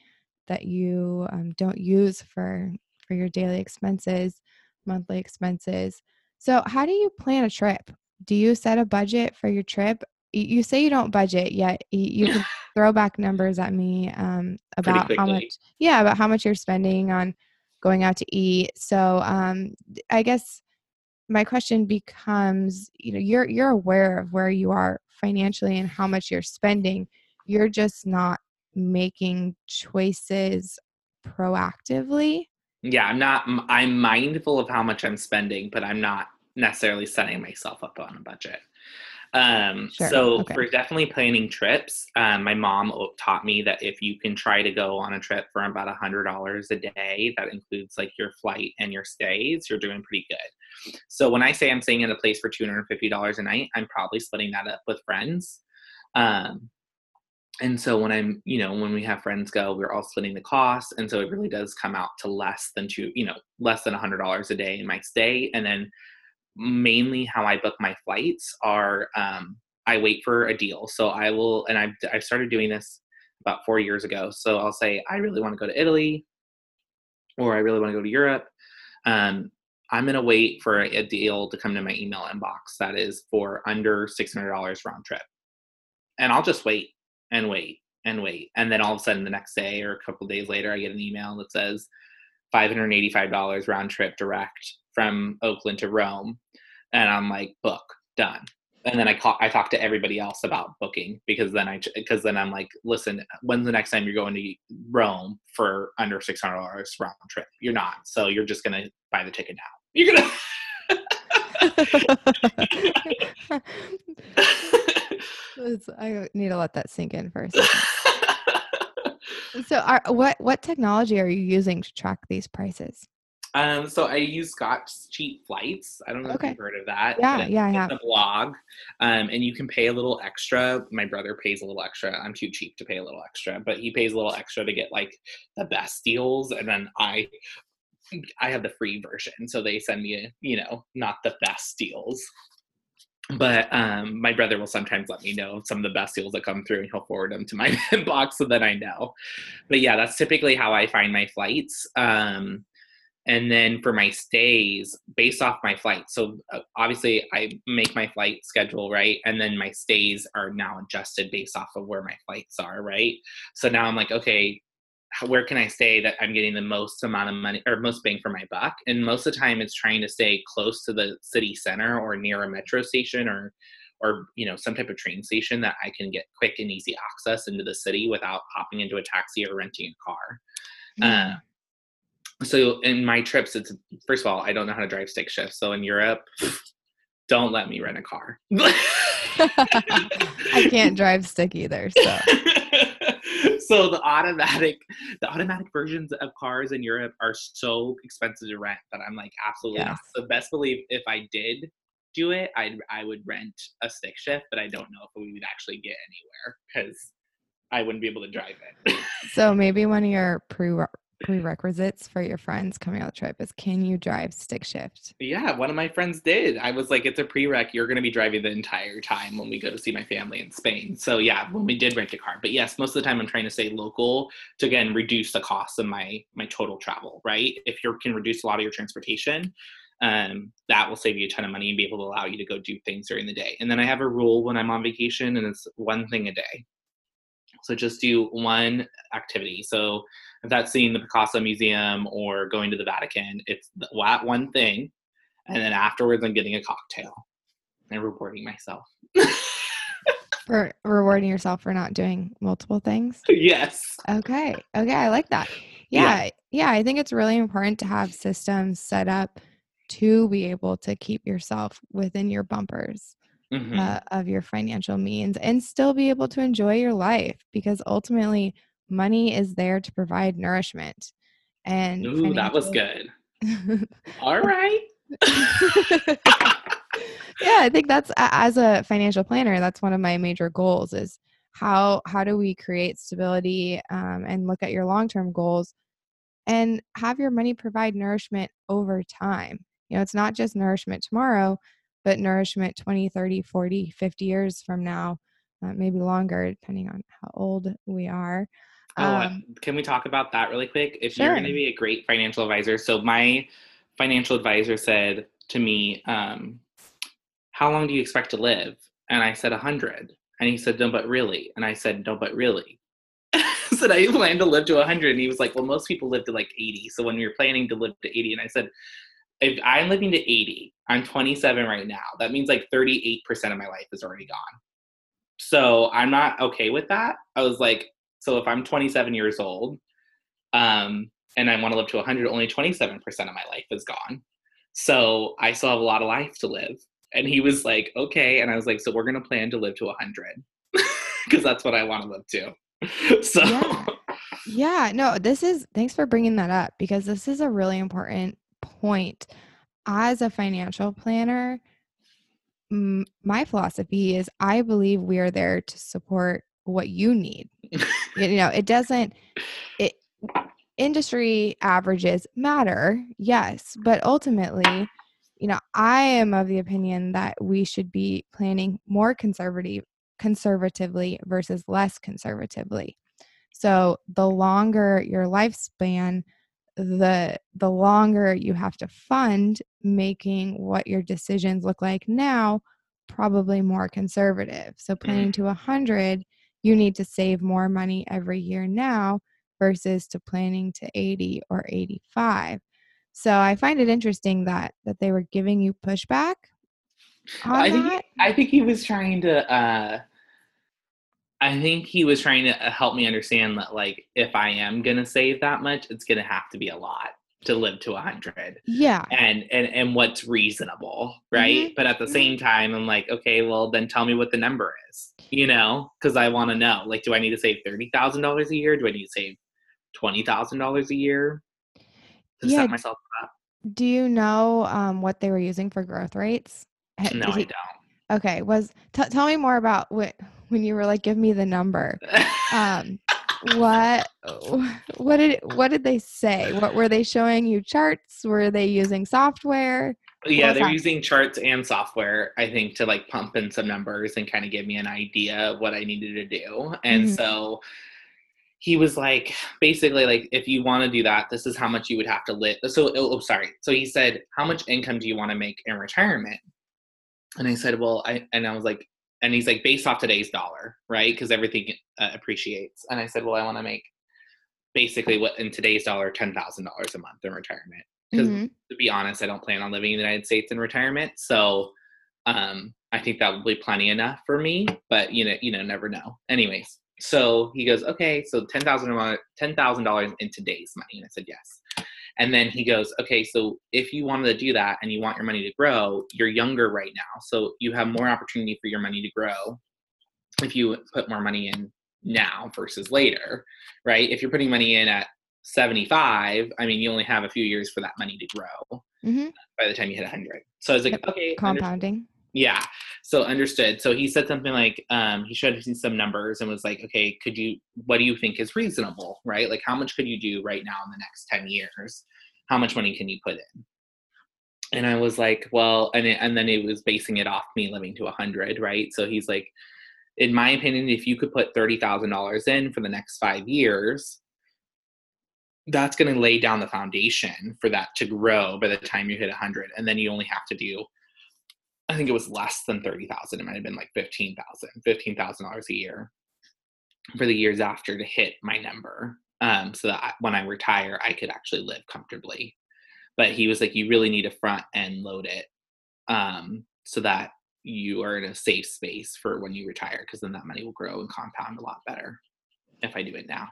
that you um, don't use for for your daily expenses monthly expenses. So how do you plan a trip? Do you set a budget for your trip? You say you don't budget yet. You can throw back numbers at me um, about how much yeah about how much you're spending on going out to eat. So um, I guess my question becomes, you know, you're you're aware of where you are financially and how much you're spending. You're just not making choices proactively. Yeah, I'm not. I'm mindful of how much I'm spending, but I'm not necessarily setting myself up on a budget. Um, sure. So okay. for definitely planning trips, um, my mom taught me that if you can try to go on a trip for about a hundred dollars a day, that includes like your flight and your stays, you're doing pretty good. So when I say I'm staying in a place for two hundred and fifty dollars a night, I'm probably splitting that up with friends. Um, and so when I'm, you know, when we have friends go, we're all splitting the cost. And so it really does come out to less than two, you know, less than a hundred dollars a day in my stay. And then mainly how I book my flights are um, I wait for a deal. So I will, and I've, I've started doing this about four years ago. So I'll say, I really want to go to Italy or I really want to go to Europe. Um, I'm going to wait for a deal to come to my email inbox that is for under $600 round trip. And I'll just wait and wait and wait. And then all of a sudden, the next day or a couple days later, I get an email that says $585 round trip direct from Oakland to Rome. And I'm like, book, done. And then I call, I talk to everybody else about booking because then I because then I'm like, listen, when's the next time you're going to Rome for under six hundred dollars round trip? You're not, so you're just gonna buy the ticket now. You're gonna. I need to let that sink in for a second. So, are, what what technology are you using to track these prices? Um, so I use Scott's Cheap Flights. I don't know okay. if you've heard of that. Yeah, yeah, I have. a blog, um, and you can pay a little extra. My brother pays a little extra. I'm too cheap to pay a little extra, but he pays a little extra to get like the best deals, and then I, I have the free version. So they send me, you know, not the best deals but um, my brother will sometimes let me know some of the best deals that come through and he'll forward them to my inbox so that I know. But yeah, that's typically how I find my flights. Um, and then for my stays, based off my flight. So uh, obviously, I make my flight schedule, right? And then my stays are now adjusted based off of where my flights are, right? So now I'm like, okay, where can I say that I'm getting the most amount of money or most bang for my buck? And most of the time, it's trying to stay close to the city center or near a metro station or or you know some type of train station that I can get quick and easy access into the city without hopping into a taxi or renting a car. Uh, so in my trips, it's first of all I don't know how to drive stick shift. So in Europe, don't let me rent a car. I can't drive stick either. So so the automatic the automatic versions of cars in Europe are so expensive to rent that I'm like absolutely yes. not. So best believe if I did do it, I I would rent a stick shift, but I don't know if we would actually get anywhere because I wouldn't be able to drive it. so maybe one of your pre prerequisites for your friends coming on the trip is can you drive stick shift? Yeah, one of my friends did. I was like, it's a prereq. You're going to be driving the entire time when we go to see my family in Spain. So yeah, when we did rent a car, but yes, most of the time I'm trying to stay local to again reduce the cost of my my total travel. Right, if you can reduce a lot of your transportation. Um, that will save you a ton of money and be able to allow you to go do things during the day. And then I have a rule when I'm on vacation, and it's one thing a day. So just do one activity. So if that's seeing the Picasso Museum or going to the Vatican, it's that one thing. And then afterwards, I'm getting a cocktail and rewarding myself. for rewarding yourself for not doing multiple things? Yes. Okay. Okay. I like that. Yeah, yeah. Yeah. I think it's really important to have systems set up to be able to keep yourself within your bumpers. Mm-hmm. Uh, of your financial means and still be able to enjoy your life because ultimately money is there to provide nourishment. And Ooh, financial- that was good. All right. yeah, I think that's as a financial planner, that's one of my major goals is how how do we create stability um, and look at your long-term goals and have your money provide nourishment over time. You know, it's not just nourishment tomorrow, but nourishment 20, 30, 40, 50 years from now, uh, maybe longer, depending on how old we are. Oh, um, can we talk about that really quick? If sure. you're going to be a great financial advisor, so my financial advisor said to me, um, "How long do you expect to live?" And I said, "A hundred." And he said, "No, but really?" And I said, "No, but really." said I plan to live to 100, and he was like, "Well, most people live to like 80. So when you're planning to live to 80," and I said, "If I'm living to 80, I'm 27 right now. That means like 38% of my life is already gone." So I'm not okay with that. I was like, so if I'm 27 years old um, and I want to live to 100, only 27% of my life is gone. So I still have a lot of life to live. And he was like, okay. And I was like, so we're going to plan to live to 100 because that's what I want to live to. so. Yeah. yeah, no, this is, thanks for bringing that up because this is a really important point. As a financial planner, my philosophy is I believe we are there to support what you need. you know, it doesn't it industry averages matter, yes, but ultimately, you know, I am of the opinion that we should be planning more conservative conservatively versus less conservatively. So the longer your lifespan, the the longer you have to fund making what your decisions look like now probably more conservative. So planning to 100, you need to save more money every year now versus to planning to 80 or 85. So I find it interesting that that they were giving you pushback I think he, I think he was trying to uh I think he was trying to uh, help me understand that like if I am going to save that much, it's going to have to be a lot to live to a 100 yeah. And and and what's reasonable right? Mm-hmm. but at the mm-hmm. same time i'm like okay well then tell me what the number is you know? Because i want to know like do i need to save $30000 a year? Do i need to save $20000 a year to yeah. set myself up? do you know um, what they were using for growth rates? No he, i don't. Okay was t- tell me more about what when you were like give me the number um what what did what did they say? What were they showing you charts? Were they using software? Yeah, they're using charts and software, I think, to like pump in some numbers and kind of give me an idea of what I needed to do. And mm-hmm. so he was like, basically, like, if you want to do that, this is how much you would have to live. So, oh, oh, sorry. So he said, how much income do you want to make in retirement? And I said, well, I, and I was like, and he's like based off today's dollar right? Because everything uh, appreciates. And i said well i want to make basically what in today's dollar $10000 a month in retirement. Because mm-hmm. to be honest i don't plan on living in the united states in retirement so um, i think that will be plenty enough for me but you know you know never know. Anyways so he goes okay so $10000 $10000 in today's money. And i said yes and then he goes, okay, so if you wanted to do that and you want your money to grow, you're younger right now. So you have more opportunity for your money to grow if you put more money in now versus later, right? If you're putting money in at 75, I mean, you only have a few years for that money to grow mm-hmm. by the time you hit 100. So I was like, yep. okay. Compounding. Yeah. So understood. So he said something like, um, he showed me some numbers and was like, okay, could you, what do you think is reasonable, right? Like, how much could you do right now in the next 10 years? How much money can you put in? And I was like, well, and, it, and then it was basing it off me living to 100, right? So he's like, in my opinion, if you could put $30,000 in for the next five years, that's going to lay down the foundation for that to grow by the time you hit 100. And then you only have to do I think it was less than 30,000. It might have been like 15,000, $15,000 a year for the years after to hit my number. Um, so that when I retire, I could actually live comfortably. But he was like, you really need to front end load it um, so that you are in a safe space for when you retire, because then that money will grow and compound a lot better if I do it now.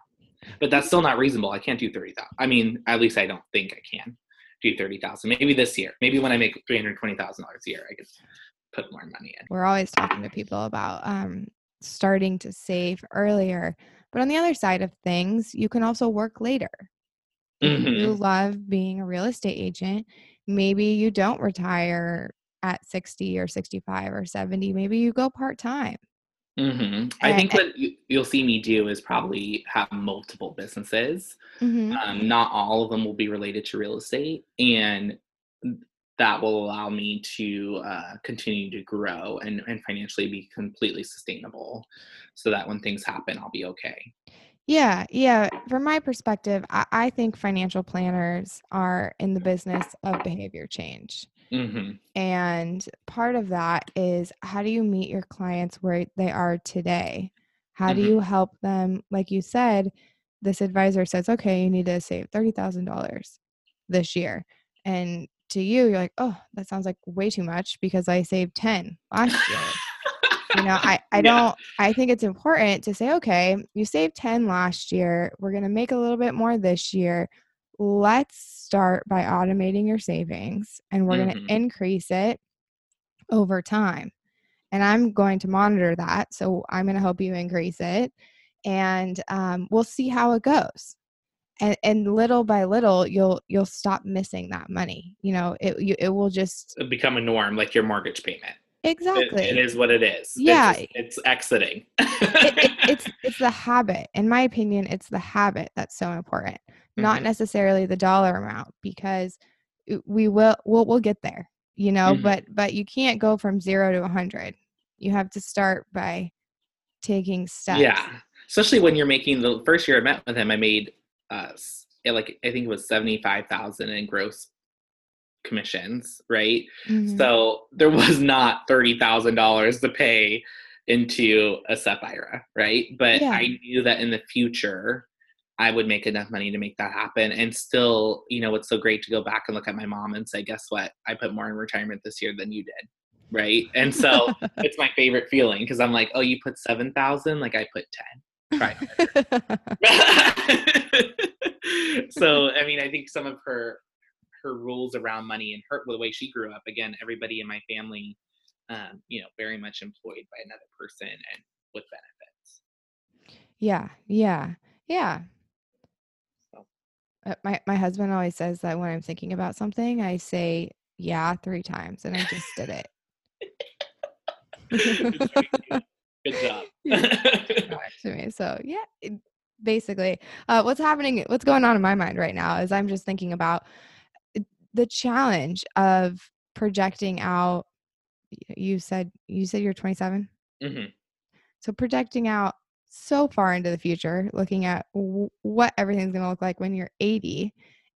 But that's still not reasonable. I can't do 30,000. I mean, at least I don't think I can do 30,000. Maybe this year. Maybe when I make $320,000 a year, I could put more money in. We're always talking to people about um, starting to save earlier. But on the other side of things, you can also work later. Mm-hmm. You love being a real estate agent. Maybe you don't retire at 60 or 65 or 70. Maybe you go part time. Mm-hmm. I think what you'll see me do is probably have multiple businesses. Mm-hmm. Um, not all of them will be related to real estate, and that will allow me to uh, continue to grow and, and financially be completely sustainable so that when things happen, I'll be okay. Yeah, yeah. From my perspective, I, I think financial planners are in the business of behavior change. Mm-hmm. And part of that is how do you meet your clients where they are today? How mm-hmm. do you help them? Like you said, this advisor says, okay, you need to save $30,000 this year. And to you, you're like, oh, that sounds like way too much because I saved 10 last year. you know, I, I don't, I think it's important to say, okay, you saved 10 last year. We're going to make a little bit more this year let's start by automating your savings and we're mm-hmm. going to increase it over time. And I'm going to monitor that. So I'm going to help you increase it and um, we'll see how it goes. And, and, little by little, you'll you'll stop missing that money. You know, it you, it will just It'll become a norm, like your mortgage payment. Exactly. It, it is what it is. Yeah. It's, it's exiting. it, it, it's it's the habit. In my opinion, it's the habit that's so important, mm-hmm. not necessarily the dollar amount, because we will we'll, we'll get there, you know. Mm-hmm. But but you can't go from zero to a hundred. You have to start by taking steps. Yeah, especially when you're making the first year I met with him, I made uh like I think it was seventy five thousand in gross commissions, right? Mm-hmm. So there was not thirty thousand dollars to pay into a SEP IRA, right? But yeah. I knew that in the future I would make enough money to make that happen. And still, you know, it's so great to go back and look at my mom and say, guess what? I put more in retirement this year than you did. Right. And so it's my favorite feeling because I'm like, oh, you put 7,000, like I put 10. Try so, I mean, I think some of her her rules around money and her the way she grew up again everybody in my family um, you know very much employed by another person and with benefits yeah yeah yeah my my husband always says that when i'm thinking about something i say yeah three times and i just did it. Good job. To me. So yeah it, basically uh, what's happening what's going on in my mind right now is i'm just thinking about the challenge of projecting out you said you said you're 27 mm-hmm. so projecting out so far into the future looking at w- what everything's going to look like when you're 80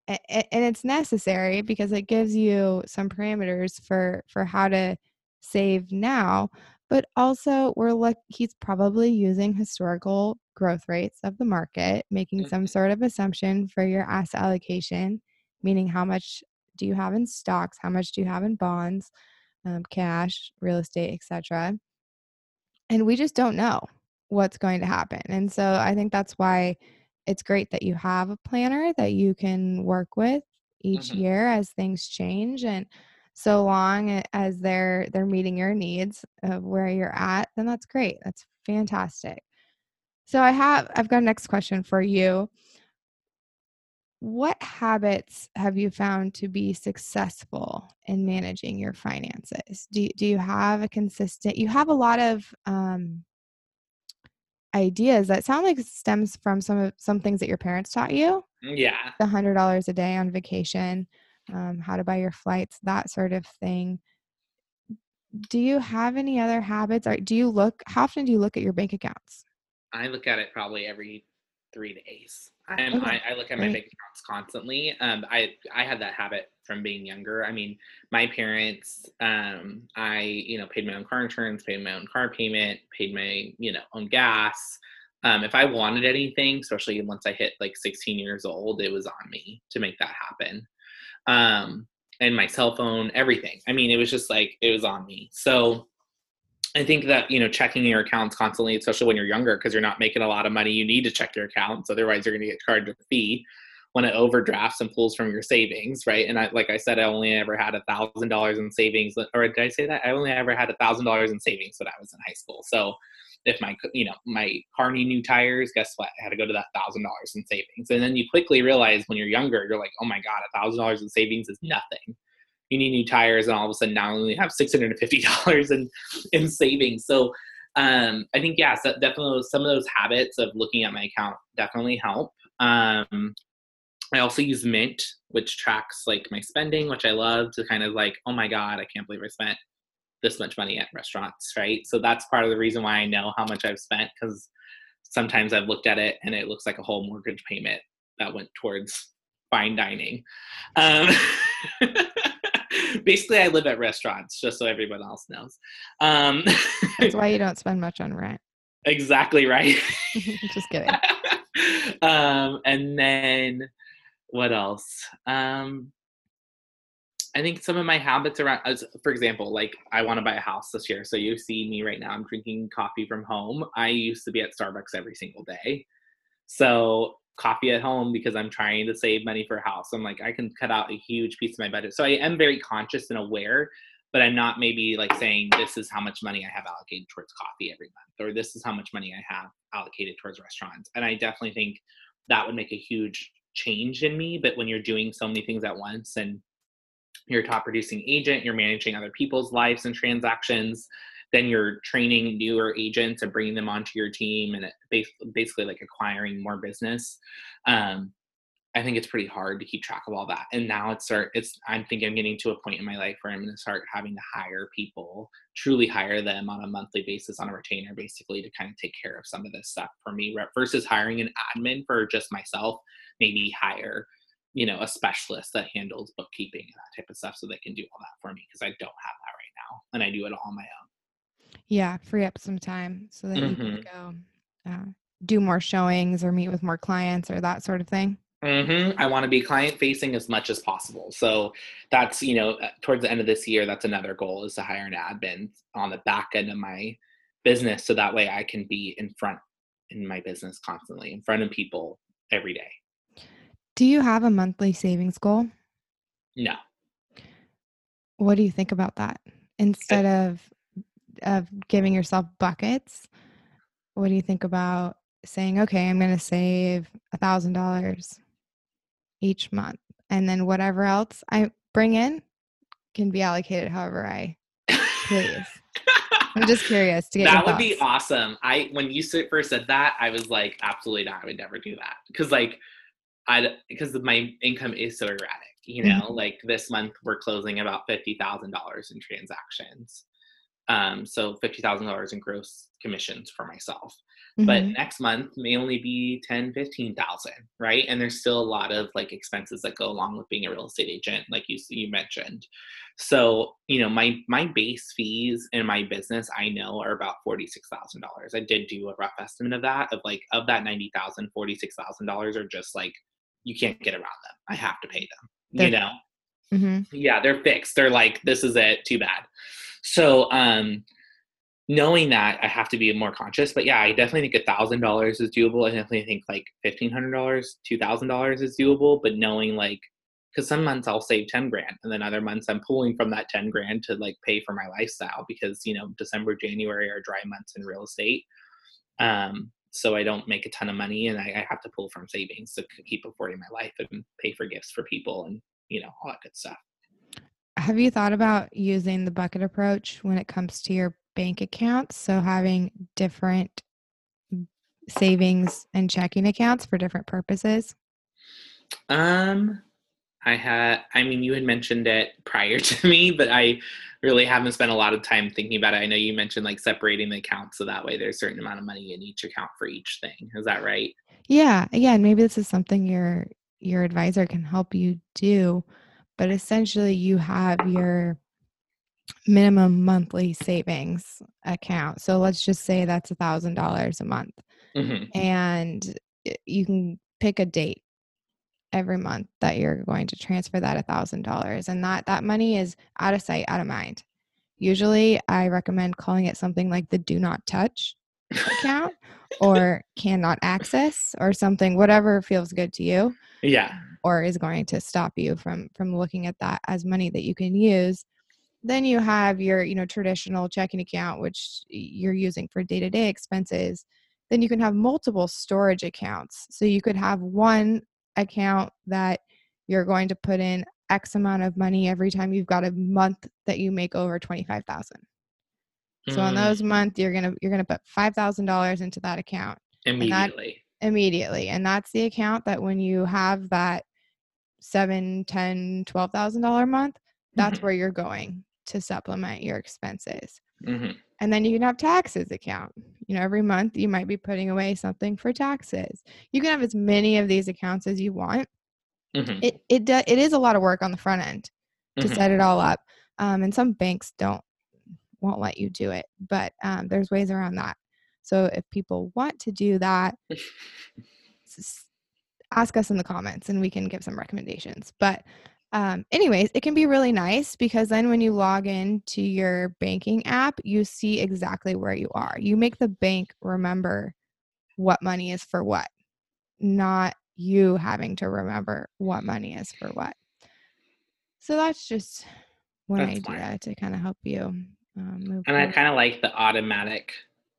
and, and it's necessary because it gives you some parameters for for how to save now but also we're look he's probably using historical growth rates of the market making mm-hmm. some sort of assumption for your asset allocation meaning how much do you have in stocks? How much do you have in bonds, um, cash, real estate, etc. And we just don't know what's going to happen. And so I think that's why it's great that you have a planner that you can work with each mm-hmm. year as things change and so long as they're they're meeting your needs of where you're at then that's great that's fantastic so i have i've got a next question for you what habits have you found to be successful in managing your finances do, do you have a consistent you have a lot of um, ideas that sound like stems from some of some things that your parents taught you. Mm, yeah. The hundred dollars a day on vacation um, how to buy your flights that sort of thing. Do you have any other habits? Or do you look how often do you look at your bank accounts? I look at it probably every three days. I'm, I, I, look at my bank accounts constantly. Um, I I had that habit from being younger. I mean, my parents, um, I you know paid my own car insurance, paid my own car payment, paid my you know own gas. Um, if I wanted anything, especially once I hit like 16 years old, it was on me to make that happen. Um, and my cell phone, everything. I mean, it was just like it was on me. So I think that you know checking your accounts constantly, especially when you're younger, because you're not making a lot of money, you need to check your accounts. Otherwise, you're going to get charged a fee when it overdrafts and pulls from your savings, right? And I, like I said, I only ever had a thousand dollars in savings, or did I say that? I only ever had a thousand dollars in savings when I was in high school. So if my you know my car need new tires, guess what? I had to go to that thousand dollars in savings, and then you quickly realize when you're younger, you're like, oh my god, a thousand dollars in savings is nothing you need new tires and all of a sudden now only have $650 in, in savings. So um, I think, yeah, so definitely some of those habits of looking at my account definitely help. Um, I also use Mint, which tracks like my spending, which I love to kind of like, oh my God, I can't believe I spent this much money at restaurants, right? So that's part of the reason why I know how much I've spent because sometimes I've looked at it and it looks like a whole mortgage payment that went towards fine dining. Um, basically i live at restaurants just so everyone else knows um, that's why you don't spend much on rent exactly right just kidding um, and then what else um, I think some of my habits around, as, for example, like I want to buy a house this year. So you see me right now, I'm drinking coffee from home. I used to be at Starbucks every single day. So coffee at home because I'm trying to save money for a house. I'm like, I can cut out a huge piece of my budget. So I am very conscious and aware, but I'm not maybe like saying this is how much money I have allocated towards coffee every month, or this is how much money I have allocated towards restaurants. And I definitely think that would make a huge change in me. But when you're doing so many things at once and you're a top producing agent, you're managing other people's lives and transactions, then you're training newer agents and bringing them onto your team and basically like acquiring more business um, I think it's pretty hard to keep track of all that. And now it's start it's I'm thinking I'm getting to a point in my life where I'm gonna start having to hire people, truly hire them on a monthly basis on a retainer basically to kind of take care of some of this stuff for me versus hiring an admin for just myself, maybe hire, you know, a specialist that handles bookkeeping and that type of stuff so they can do all that for me because I don't have that right now. And I do it all on my own. Yeah, free up some time so that mm-hmm. you can mm-hmm. go uh, do more showings or meet with more clients or that sort of thing. Mm-hmm. I want to be client facing as much as possible. So that's, you know, uh, towards the end of this year, that's another goal is to hire an admin on the back end of my business. So that way I can be in front in my business constantly, in front of people every day. Do you have a monthly savings goal? No. What do you think about that? Instead of of giving yourself buckets, what do you think about saying, okay, I'm going to save a thousand dollars each month. And then whatever else I bring in can be allocated however I please. I'm just curious to get that would be awesome. I when you first said that, I was like, absolutely not. I would never do that because like I because my income is so erratic. You know, mm-hmm. like this month we're closing about fifty thousand dollars in transactions. Um, so fifty thousand dollars in gross commissions for myself mm-hmm. but next month may only be 10 15,000 right and there's still a lot of like expenses that go along with being a real estate agent like you you mentioned so you know my my base fees in my business I know are about $46,000 I did do a rough estimate of that of like of that 90,000 $46,000 are just like you can't get around them I have to pay them they're, you know mm-hmm. yeah they're fixed they're like this is it too bad so um knowing that I have to be more conscious. But yeah, I definitely think a thousand dollars is doable. I definitely think like fifteen hundred dollars, two thousand dollars is doable. But knowing like, because some months I'll save ten grand, and then other months I'm pulling from that ten grand to like pay for my lifestyle because you know December, January are dry months in real estate. Um, so I don't make a ton of money, and I, I have to pull from savings to keep affording my life and pay for gifts for people and you know all that good stuff. Have you thought about using the bucket approach when it comes to your bank accounts. So having different savings and checking accounts for different purposes? Um, I had, I mean, you had mentioned it prior to me, but I really haven't spent a lot of time thinking about it. I know you mentioned like separating the accounts so that way there's a certain amount of money in each account for each thing. Is that right? Yeah. Yeah. And maybe this is something your your advisor can help you do. But essentially you have your minimum monthly savings account. So let's just say that's a thousand dollars a month. Mm-hmm. And you can pick a date every month that you're going to transfer that a thousand dollars. And that that money is out of sight, out of mind. Usually I recommend calling it something like the do not touch account or cannot access or something, whatever feels good to you. Yeah. Or is going to stop you from from looking at that as money that you can use then you have your you know traditional checking account which you're using for day-to-day expenses then you can have multiple storage accounts so you could have one account that you're going to put in x amount of money every time you've got a month that you make over 25000 so mm. in those months you're gonna you're gonna put $5000 into that account immediately that, immediately and that's the account that when you have that seven ten twelve thousand dollar month that's mm-hmm. where you're going to supplement your expenses. Mm-hmm. And then you can have taxes account. You know, every month you might be putting away something for taxes. You can have as many of these accounts as you want. Mm-hmm. It it do, it is a lot of work on the front end to mm-hmm. set it all up. Um, and some banks don't won't let you do it, but um, there's ways around that. So if people want to do that, ask us in the comments and we can give some recommendations. But um, anyways, it can be really nice because then when you log in to your banking app, you see exactly where you are. You make the bank remember what money is for what, not you having to remember what money is for what. So that's just one that's idea to kind of help you um, move. And forward. I kind of like the automatic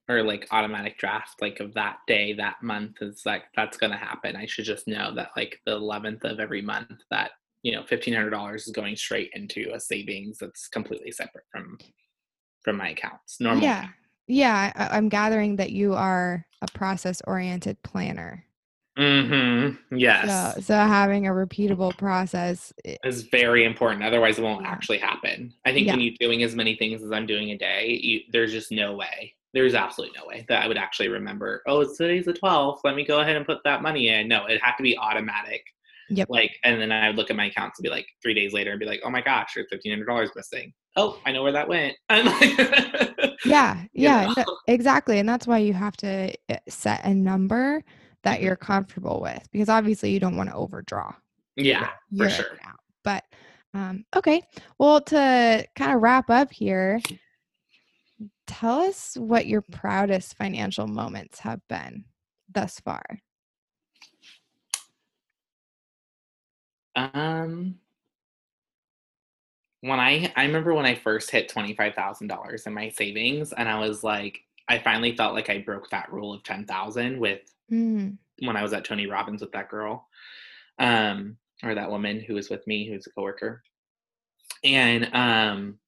or like automatic draft like of that day that month is like that's going to happen i should just know that like the 11th of every month that you know $1500 is going straight into a savings that's completely separate from from my accounts. Normal. Yeah. Yeah. I, I'm gathering that you are a process oriented planner. Mm-hmm. Yes. So, so having a repeatable process. is very important. Otherwise, it won't Yeah. actually happen. I think Yeah. when you're doing as many things as I'm doing a day, you, there's just no way. There's absolutely no way that I would actually remember. Oh, it's today's the 12th. Let me go ahead and put that money in. No, it had to be automatic. Yep. Like, and then I would look at my accounts and be like, three days later, and be like, oh my gosh, there's fifteen hundred dollars missing. Oh, I know where that went. Like, Yeah. you Yeah. know? no, exactly. And that's why you have to uh, set a number that Mhm. you're comfortable with because obviously you don't want to overdraw. yeah, for sure. account. But um, okay. Well, to kind of wrap up here, tell us what your proudest financial moments have been thus far. Um, when I I remember when I first hit twenty five thousand dollars in my savings, and I was like, I finally felt like I broke that rule of ten thousand with Mm, when I was at Tony Robbins with that girl, um, or that woman who was with me, who's a coworker, and um,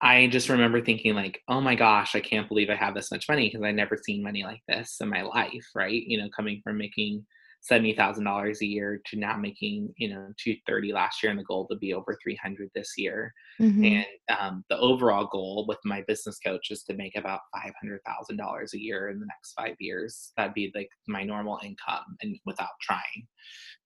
I just remember thinking like, oh my gosh, I can't believe I have this much money because I never seen money like this in my life, right? You know, coming from making seventy thousand dollars a year to now making you know two thirty last year, and the goal to be over three hundred this year. mhm, And um, the overall goal with my business coach is to make about five hundred thousand dollars a year in the next five years. That'd be like my normal income, and without trying,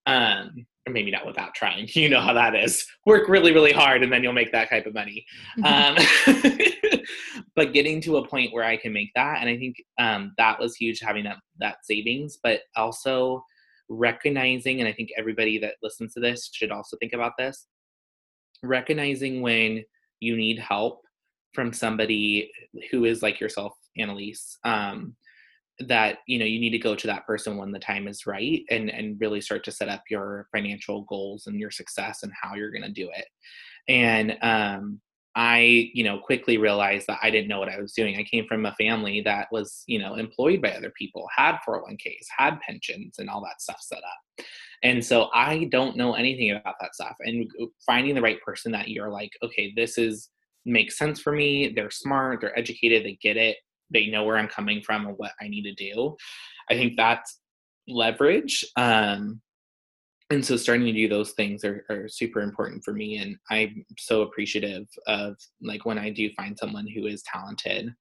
um, or maybe not without trying. You know how that is. Work really, really hard, and then you'll make that type of money. Um, but getting to a point where I can make that, and I think um, that was huge having that that savings, but also recognizing, and I think everybody that listens to this should also think about this recognizing when you need help from somebody who is like yourself, Annalise, um, that you know you need to go to that person when the time is right and and really start to set up your financial goals and your success and how you're going to do it. And um i you know quickly realized that i didn't know what i was doing i came from a family that was you know employed by other people had 401ks had pensions and all that stuff set up and so I don't know anything about that stuff. And finding the right person that you're like, okay, this is makes sense for me. They're smart, they're educated, they get it, they know where I'm coming from and what I need to do. I think that's leverage. Um, and so starting to do those things are, are super important for me. And I'm so appreciative of like when I do find someone who is talented,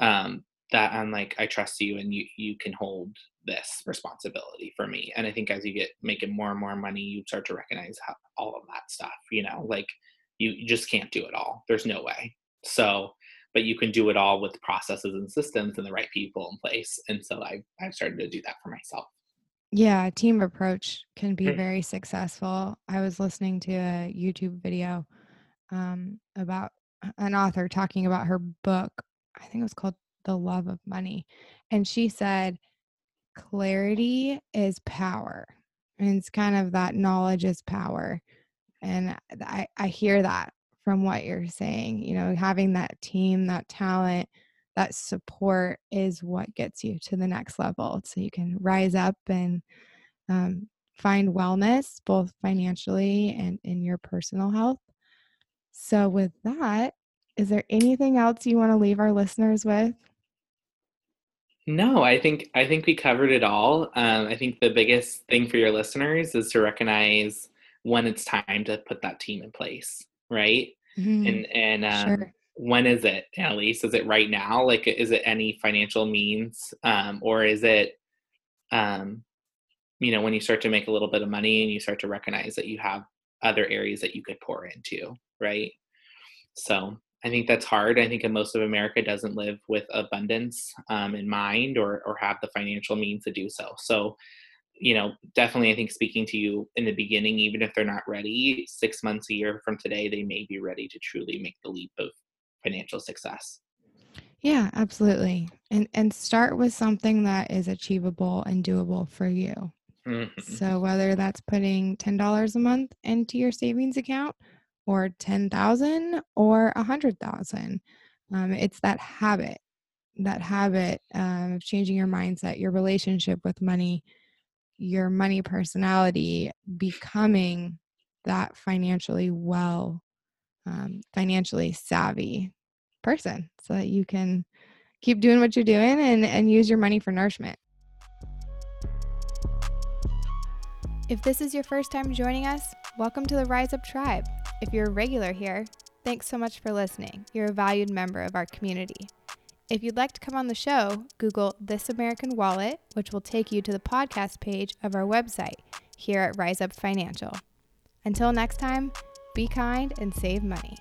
um, that I'm like, I trust you and you you can hold this responsibility for me. And I think as you get making more and more money, you start to recognize how, all of that stuff, you know, like you, you just can't do it all. There's no way. So, but you can do it all with processes and systems and the right people in place. And so I've, I've started to do that for myself. Yeah, team approach can be Mm. very successful. I was listening to a YouTube video um, about an author talking about her book. I think it was called The Love of Money. And she said, clarity is power. And it's kind of that knowledge is power. And I, I hear that from what you're saying. You know, having that team, that talent, that support is what gets you to the next level. So you can rise up and um, find wellness, both financially and in your personal health. So, with that, is there anything else you want to leave our listeners with? No, I think I think we covered it all. Um, I think the biggest thing for your listeners is to recognize when it's time to put that team in place, right? Mhm, And and um, sure. When is it, Annalise? Is it right now? Like, is it any financial means, um, or is it, um, you know, when you start to make a little bit of money and you start to recognize that you have other areas that you could pour into, right? So I think that's hard. I think in most of America doesn't live with abundance um, in mind or or have the financial means to do so. So, you know, definitely, I think speaking to you in the beginning, even if they're not ready, six months a year from today, they may be ready to truly make the leap of financial success. Yeah, absolutely. And and start with something that is achievable and doable for you. Mhm. So whether that's putting $10 a month into your savings account or 10,000 or 100,000, um, it's that habit, that habit um, of changing your mindset, your relationship with money, your money personality, becoming that financially well, um, financially savvy person so that you can keep doing what you're doing and, and use your money for nourishment. If this is your first time joining us, welcome to the Rise Up Tribe. If you're a regular here, thanks so much for listening. You're a valued member of our community. If you'd like to come on the show, Google This American Wallet, which will take you to the podcast page of our website here at Rise Up Financial. Until next time, be kind and save money.